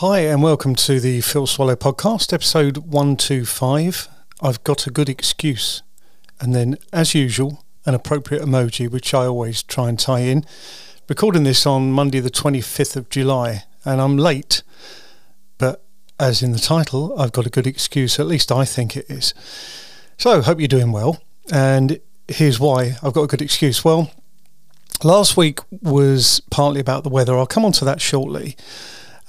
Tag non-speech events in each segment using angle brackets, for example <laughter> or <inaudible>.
Hi, and welcome to the Phil Swallow podcast, episode 125. I've got a good excuse. And then, as usual, an appropriate emoji, which I always try and tie in. Recording this on Monday, the 25th of July, and I'm late, but as in the title, I've got a good excuse, at least I think it is. So, hope you're doing well. And here's why I've got a good excuse. Well, last week was partly about the weather. I'll come on to that shortly.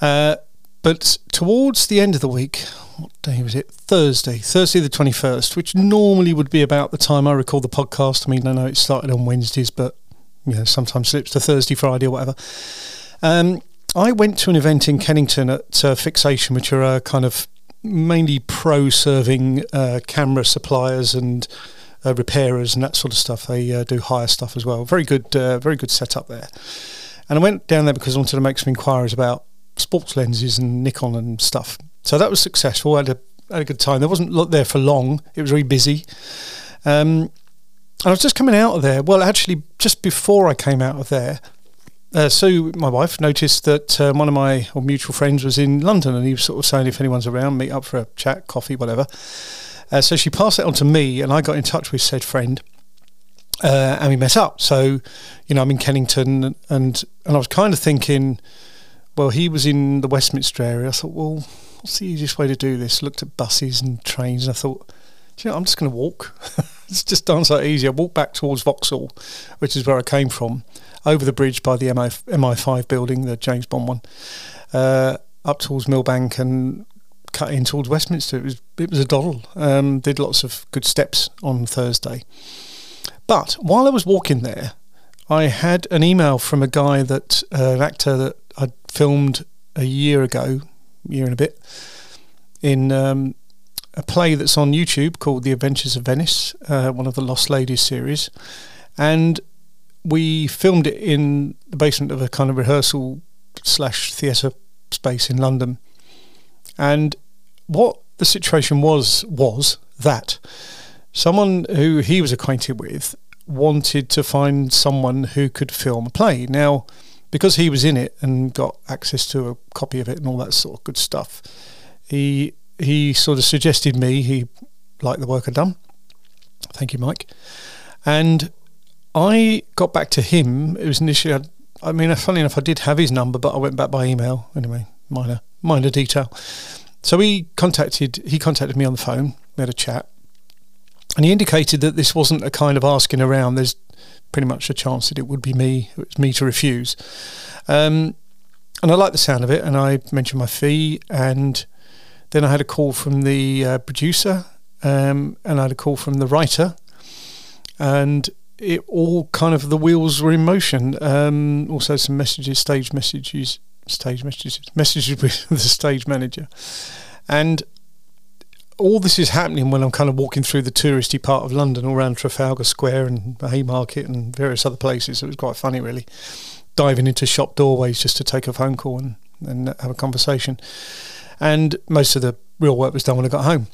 Uh, but towards the end of the week, what day was it? Thursday, Thursday the 21st, which normally would be about the time I record the podcast. I mean, I know it started on Wednesdays, but you know, sometimes slips to Thursday, Friday, or whatever. Um, I went to an event in Kennington at uh, Fixation, which are a kind of mainly pro serving uh, camera suppliers and uh, repairers and that sort of stuff. They uh, do hire stuff as well. Very good, uh, very good setup there. And I went down there because I wanted to make some inquiries about sports lenses and Nikon and stuff. So that was successful. I had a, had a good time. There wasn't there for long. It was very busy. Um, I was just coming out of there. Well, actually, just before I came out of there, uh, Sue, my wife, noticed that uh, one of my mutual friends was in London, and he was sort of saying if anyone's around, meet up for a chat, coffee, whatever. Uh, so she passed it on to me, and I got in touch with said friend, uh, and we met up. So, you know, I'm in Kennington, and and, and I was kind of thinking well, he was in the Westminster area. I thought, well, what's the easiest way to do this? Looked at buses and trains, and I thought, you know, I'm just going to walk. <laughs> it's just done so easy. I walked back towards Vauxhall, which is where I came from, over the bridge by the MI, MI5 building, the James Bond one, uh, up towards Millbank and cut in towards Westminster. It was it was a doddle. Um, did lots of good steps on Thursday. But while I was walking there, I had an email from a guy that uh, an actor that I filmed a year ago, year and a bit, in um, a play that's on YouTube called The Adventures of Venice, uh, one of the Lost Ladies series, and we filmed it in the basement of a kind of rehearsal slash theatre space in London. And what the situation was was that someone who he was acquainted with wanted to find someone who could film a play. Now, because he was in it and got access to a copy of it and all that sort of good stuff, he he sort of suggested me. He liked the work I'd done. Thank you, Mike. And I got back to him. It was initially, I mean, uh, funny enough, I did have his number, but I went back by email. Anyway, minor minor detail. So he contacted he contacted me on the phone. We had a chat, and he indicated that this wasn't a kind of asking around. There's pretty much a chance that it would be me, it was me to refuse. Um, and I liked the sound of it, and I mentioned my fee, and then I had a call from the uh, producer, um, and I had a call from the writer, and it all kind of the wheels were in motion. Um, also, some messages, stage messages, stage messages, messages with <laughs> the stage manager, and all this is happening when I'm kind of walking through the touristy part of London, all around Trafalgar Square and Haymarket and various other places. It was quite funny, really, diving into shop doorways just to take a phone call and, and have a conversation. And most of the real work was done when I got home.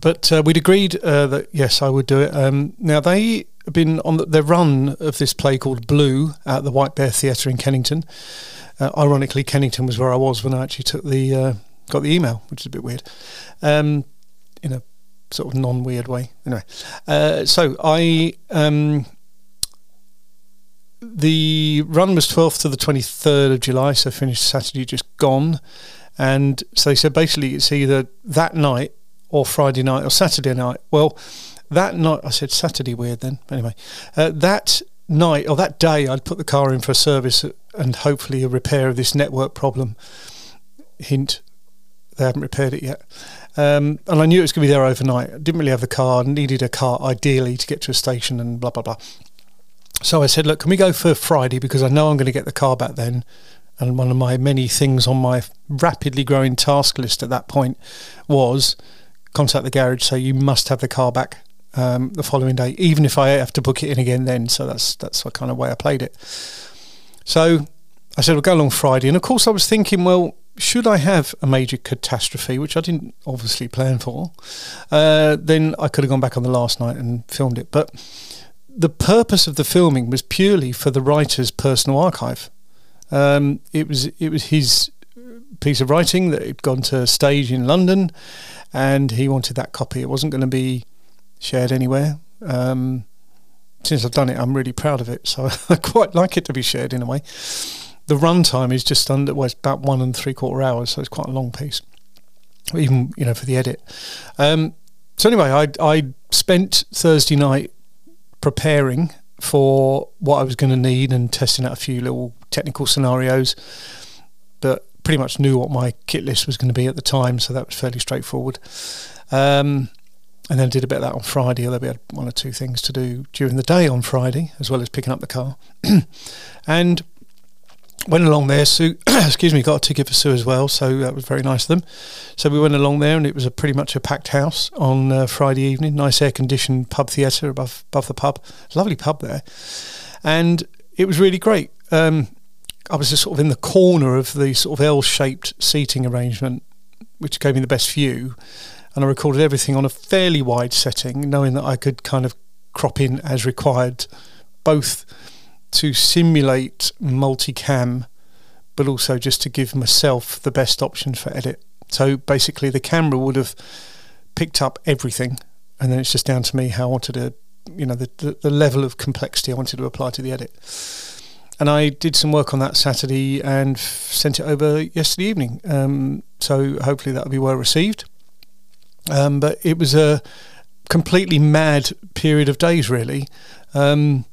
But uh, we'd agreed uh, that yes, I would do it. Um, now they have been on the, their run of this play called Blue at the White Bear Theatre in Kennington. Uh, ironically, Kennington was where I was when I actually took the uh, got the email, which is a bit weird, um, in a sort of non-weird way. Anyway, uh, so I um, the run was 12th to the 23rd of July, so finished Saturday, just gone, and so they said basically it's either that night or Friday night or Saturday night. Well, that night I said Saturday weird then. Anyway, uh, that night or that day I'd put the car in for a service and hopefully a repair of this network problem. Hint they haven't repaired it yet. Um, and I knew it was going to be there overnight. Didn't really have the car, needed a car ideally to get to a station and blah, blah, blah. So I said, look, can we go for Friday? Because I know I'm going to get the car back then. And one of my many things on my rapidly growing task list at that point was contact the garage, So you must have the car back um, the following day, even if I have to book it in again then. So that's that's the kind of way I played it. So I said, we'll go along Friday. And of course, I was thinking, well, should I have a major catastrophe, which I didn't obviously plan for, uh, then I could have gone back on the last night and filmed it. But the purpose of the filming was purely for the writer's personal archive. Um, it was it was his piece of writing that had gone to stage in London, and he wanted that copy. It wasn't going to be shared anywhere. Um, since I've done it, I'm really proud of it. So <laughs> I quite like it to be shared in a way. The runtime is just under, well, it's about one and three quarter hours, so it's quite a long piece, even you know for the edit. Um, so anyway, I I spent Thursday night preparing for what I was going to need and testing out a few little technical scenarios, but pretty much knew what my kit list was going to be at the time, so that was fairly straightforward. Um, and then did a bit of that on Friday, although we had one or two things to do during the day on Friday, as well as picking up the car. <clears throat> and went along there. Sue, <clears throat> excuse me, got a ticket for Sue as well, so that was very nice of them. So we went along there, and it was a pretty much a packed house on uh, Friday evening. Nice air conditioned pub theatre above above the pub, lovely pub there, and it was really great. Um, I was just sort of in the corner of the sort of L shaped seating arrangement, which gave me the best view, and I recorded everything on a fairly wide setting, knowing that I could kind of crop in as required, both to simulate multicam, but also just to give myself the best options for edit. So basically, the camera would have picked up everything, and then it's just down to me how I wanted to, you know, the, the, the level of complexity I wanted to apply to the edit. And I did some work on that Saturday and sent it over yesterday evening. Um, so hopefully that'll be well received. Um, but it was a completely mad period of days, really. Um,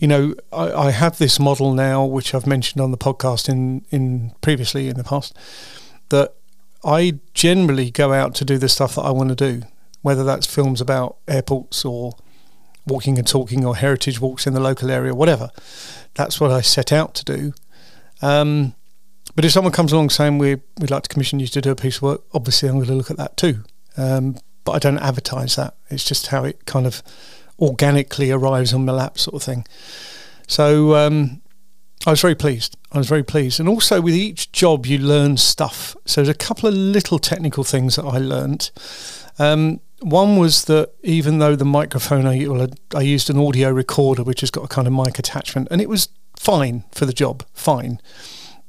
you know, I, I, have this model now, which I've mentioned on the podcast in, in previously in the past, that I generally go out to do the stuff that I want to do, whether that's films about airports or walking and talking or heritage walks in the local area, whatever. That's what I set out to do. Um, but if someone comes along saying we we'd like to commission you to do a piece of work, obviously I'm going to look at that too. Um, but I don't advertise that. It's just how it kind of organically arrives on my lap, sort of thing. So um, I was very pleased. I was very pleased, and also with each job you learn stuff. So there's a couple of little technical things that I learned. Um, one was that even though the microphone I, well, I used an audio recorder which has got a kind of mic attachment, and it was fine for the job, fine,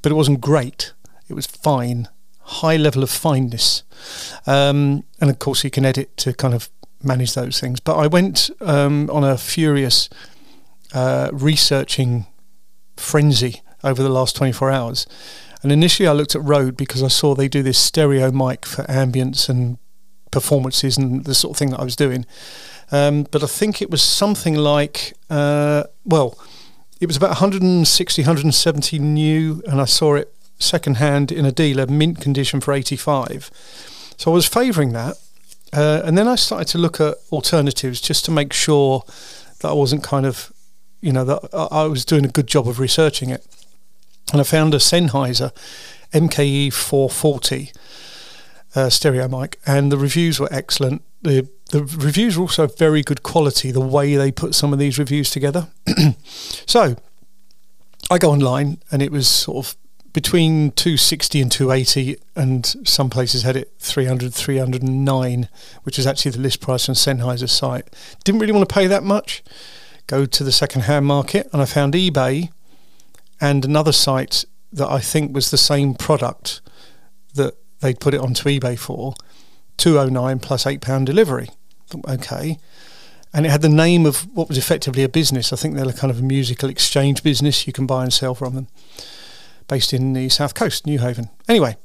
but it wasn't great. It was fine, high level of fineness, um, and of course you can edit to kind of manage those things. But I went um, on a furious uh, researching frenzy over the last 24 hours. And initially, I looked at Rode because I saw they do this stereo mic for ambience and performances and the sort of thing that I was doing. Um, but I think it was something like, uh, well, it was about 160, 170 new, and I saw it secondhand in a dealer, mint condition for 85. So I was favouring that. Uh, and then I started to look at alternatives just to make sure that I wasn't kind of, you know, that I was doing a good job of researching it. And I found a Sennheiser MKE 440 uh, stereo mic, and the reviews were excellent. The the reviews were also very good quality. The way they put some of these reviews together. <clears throat> so I go online, and it was sort of between 260 and 280 and some places had it 300 309 which is actually the list price on Sennheiser's site. Didn't really want to pay that much. Go to the second hand market and I found eBay and another site that I think was the same product that they'd put it onto eBay for 209 plus 8 pound delivery. Okay. And it had the name of what was effectively a business. I think they're kind of a musical exchange business. You can buy and sell from them based in the south coast, Newhaven. Anyway,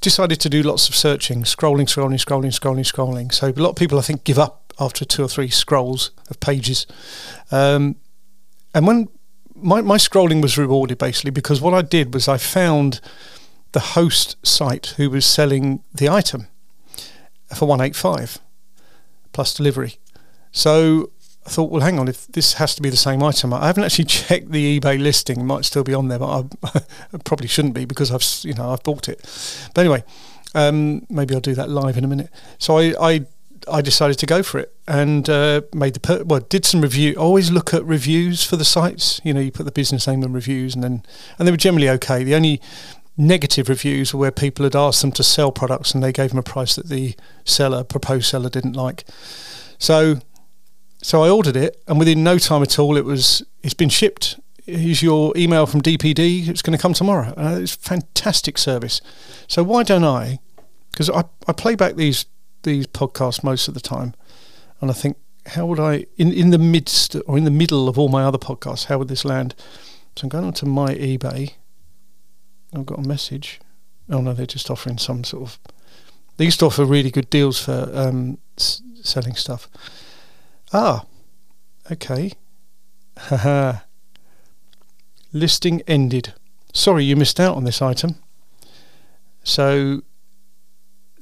decided to do lots of searching, scrolling, scrolling, scrolling, scrolling, scrolling. So a lot of people, I think, give up after two or three scrolls of pages. Um, and when my, my scrolling was rewarded basically because what I did was I found the host site who was selling the item for 185 plus delivery. So I thought, well, hang on, if this has to be the same item, I haven't actually <laughs> checked the eBay listing. It might still be on there, but I, <laughs> probably shouldn't be because I've, you know, I've bought it. But anyway, um, maybe I'll do that live in a minute. So I, I, I decided to go for it and uh, made the per- well, did some review. always look at reviews for the sites. You know, you put the business name and reviews, and then and they were generally okay. The only negative reviews were where people had asked them to sell products and they gave them a price that the seller, proposed seller, didn't like. So so I ordered it, and within no time at all, it was it's been shipped here's your email from DPD. It's going to come tomorrow. Uh, it's fantastic service. So why don't I? Because I, I play back these these podcasts most of the time, and I think how would I in in the midst or in the middle of all my other podcasts? How would this land? So I'm going on to my eBay. I've got a message. Oh no, they're just offering some sort of. They used to offer really good deals for um, s- selling stuff. Ah, okay. Haha. <laughs> Listing ended. Sorry, you missed out on this item. So,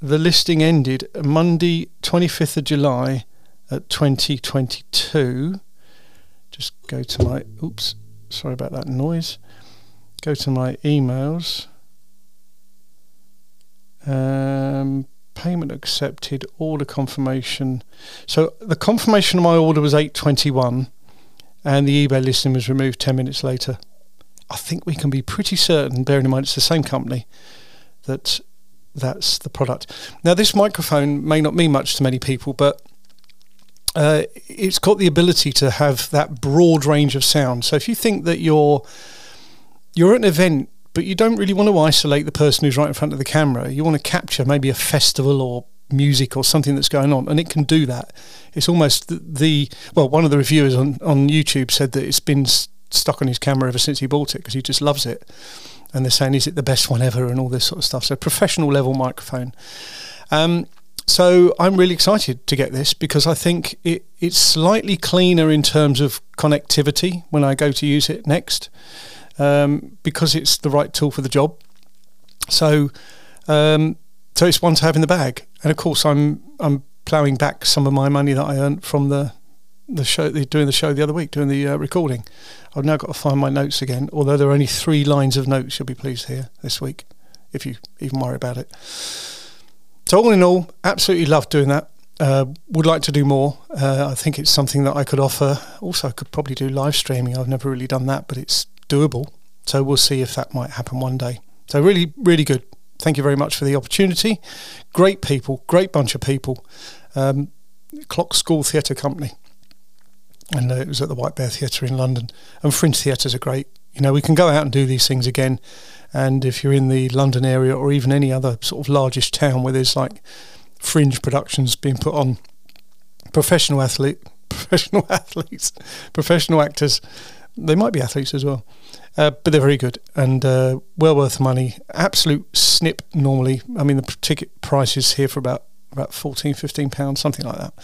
the listing ended Monday, 25th of July at 2022. Just go to my. Oops, sorry about that noise. Go to my emails. Um, payment accepted. Order confirmation. So the confirmation of my order was 821, and the eBay listing was removed 10 minutes later. I think we can be pretty certain, bearing in mind it's the same company, that that's the product. Now, this microphone may not mean much to many people, but uh, it's got the ability to have that broad range of sound. So if you think that you're you're at an event, but you don't really want to isolate the person who's right in front of the camera, you want to capture maybe a festival or music or something that's going on, and it can do that. It's almost the, the well, one of the reviewers on on YouTube said that it's been stuck on his camera ever since he bought it because he just loves it. And they're saying, is it the best one ever, and all this sort of stuff. So professional level microphone. Um, so I'm really excited to get this because I think it, it's slightly cleaner in terms of connectivity when I go to use it next um, because it's the right tool for the job. So um, so it's one to have in the bag. And of course I'm I'm ploughing back some of my money that I earned from the the show doing the show the other week doing the uh, recording. I've now got to find my notes again. Although there are only three lines of notes, you'll be pleased here this week if you even worry about it. So all in all, absolutely love doing that. Uh, would like to do more. Uh, I think it's something that I could offer. Also, I could probably do live streaming. I've never really done that, but it's doable. So we'll see if that might happen one day. So really, really good. Thank you very much for the opportunity. Great people, great bunch of people. Um, Clock School Theatre Company, and uh, it was at the White Bear Theatre in London. And Fringe Theatres are great. You know, we can go out and do these things again. And if you're in the London area or even any other sort of largish town where there's like fringe productions being put on, professional athlete, <laughs> professional athletes, professional actors, they might be athletes as well, uh, but they're very good and uh, well worth the money. Absolute snip normally. I mean, the ticket price is here for about about 14, 15 pounds, something like that.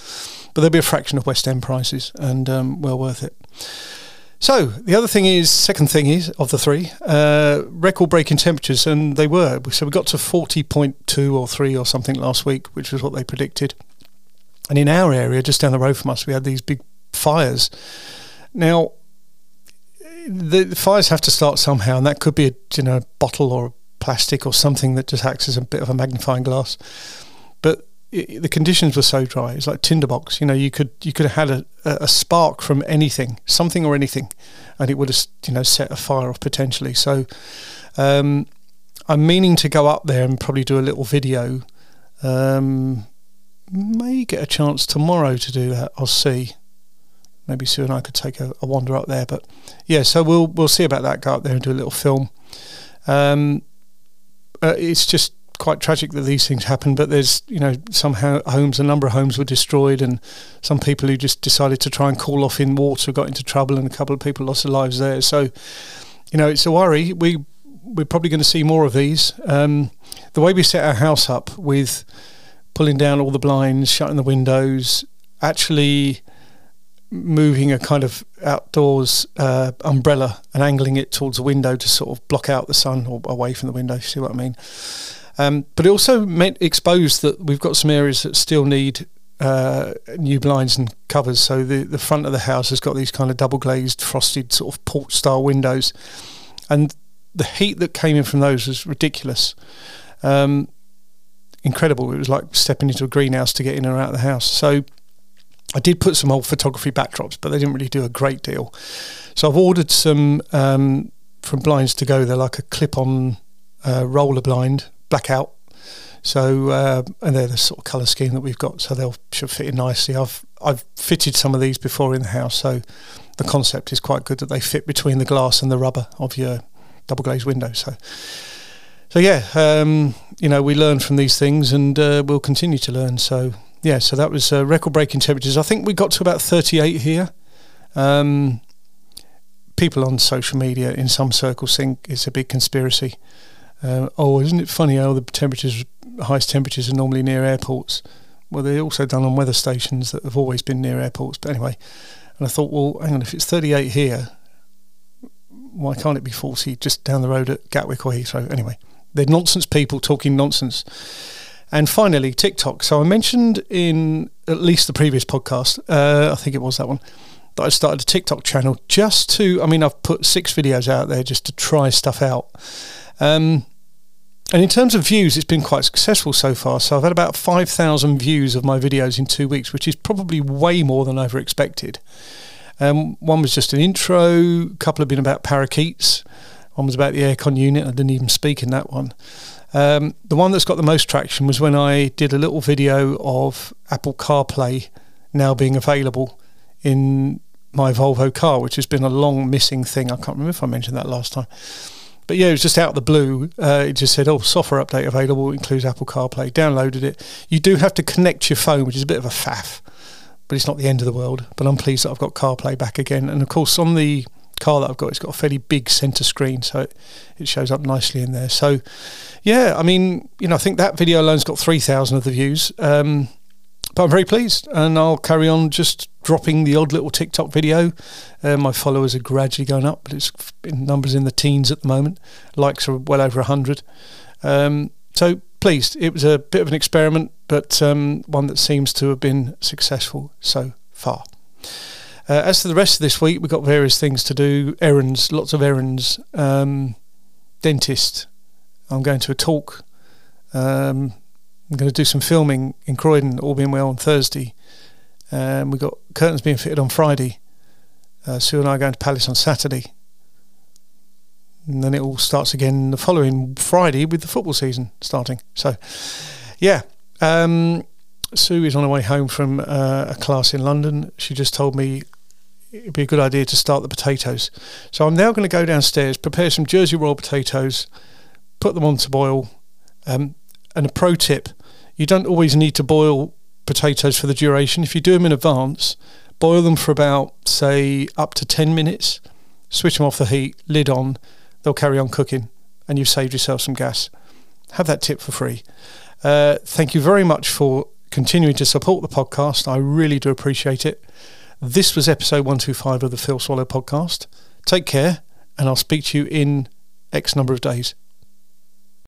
But there'll be a fraction of West End prices and um, well worth it. So the other thing is, second thing is of the three, uh, record-breaking temperatures, and they were. So we got to forty point two or three or something last week, which was what they predicted. And in our area, just down the road from us, we had these big fires. Now, the, fires have to start somehow, and that could be a you know bottle or plastic or something that just acts as a bit of a magnifying glass. But it, the conditions were so dry. It's like tinderbox. You know, you could you could have had a, a spark from anything, something or anything, and it would have you know set a fire off potentially. So um, I'm meaning to go up there and probably do a little video. Um, may get a chance tomorrow to do that. I'll see. Maybe Sue and I could take a, a wander up there. But yeah, so we'll we'll see about that. Go up there and do a little film. Um, uh, it's just quite tragic that these things happen, but there's you know some homes, a number of homes were destroyed, and some people who just decided to try and cool off in water got into trouble, and a couple of people lost their lives there. So, you know, it's a worry. We we're probably going to see more of these. Um, the way we set our house up with pulling down all the blinds, shutting the windows, actually moving a kind of outdoors uh, umbrella and angling it towards the window to sort of block out the sun or away from the window. See what I mean? Um, but it also meant exposed that we've got some areas that still need uh, new blinds and covers. So the, the front of the house has got these kind of double glazed, frosted sort of porch style windows, and the heat that came in from those was ridiculous. Um, incredible. It was like stepping into a greenhouse to get in and out of the house. So I did put some old photography backdrops, but they didn't really do a great deal. So I've ordered some um, from Blinds to Go. They're like a clip-on uh, roller blind blackout. So uh, and they're the sort of colour scheme that we've got, so they'll should fit in nicely. I've I've fitted some of these before in the house, so the concept is quite good that they fit between the glass and the rubber of your double glazed window. So so yeah, um, you know we learn from these things, and uh, we'll continue to learn. So yeah, so that was uh, record breaking temperatures. I think we got to about 38 here. Um, people on social media in some circles think it's a big conspiracy. Uh, oh, isn't it funny how the temperatures, highest temperatures, are normally near airports? Well, they're also done on weather stations that have always been near airports. But anyway, and I thought, well, hang on, if it's 38 here, why can't it be 40 just down the road at Gatwick or Heathrow? Anyway, they're nonsense people talking nonsense. And finally, TikTok. So I mentioned in at least the previous podcast, uh, I think it was that one, that I started a TikTok channel just to, I mean, I've put six videos out there just to try stuff out. Um, and in terms of views, it's been quite successful so far. So I've had about 5,000 views of my videos in two weeks, which is probably way more than I ever expected. Um, one was just an intro, a couple have been about parakeets, one was about the aircon unit. I didn't even speak in that one. Um, the one that's got the most traction was when I did a little video of Apple CarPlay now being available in my Volvo car, which has been a long missing thing. I can't remember if I mentioned that last time. But yeah, it was just out of the blue. Uh, it just said, "Oh, software update available includes Apple CarPlay." Downloaded it. You do have to connect your phone, which is a bit of a faff, but it's not the end of the world. But I'm pleased that I've got CarPlay back again. And of course, on the car that I've got, it's got a fairly big centre screen, so it, it shows up nicely in there. So, yeah, I mean, you know, I think that video alone's got three thousand of the views. Um, but I'm very pleased, and I'll carry on just dropping the odd little TikTok video. Uh, my followers are gradually going up, but it's in numbers in the teens at the moment. Likes are well over hundred. Um, so pleased. It was a bit of an experiment, but um, one that seems to have been successful so far. Uh, as to the rest of this week, we've got various things to do, errands, lots of errands. Um, dentist. I'm going to a talk. Um, I'm going to do some filming in Croydon, all being well, on Thursday. Um, we've got curtains being fitted on Friday. Uh, Sue and I are going to Palace on Saturday. And then it all starts again the following Friday with the football season starting. So, yeah. Um, Sue is on her way home from uh, a class in London. She just told me it'd be a good idea to start the potatoes. So I'm now going to go downstairs, prepare some Jersey Royal potatoes, put them on to boil. Um, and a pro tip you don't always need to boil potatoes for the duration. If you do them in advance, boil them for about, say, up to 10 minutes, switch them off the heat, lid on, they'll carry on cooking, and you've saved yourself some gas. Have that tip for free. Uh, thank you very much for continuing to support the podcast. I really do appreciate it. This was episode 125 of the Phil Swallow podcast. Take care, and I'll speak to you in X number of days.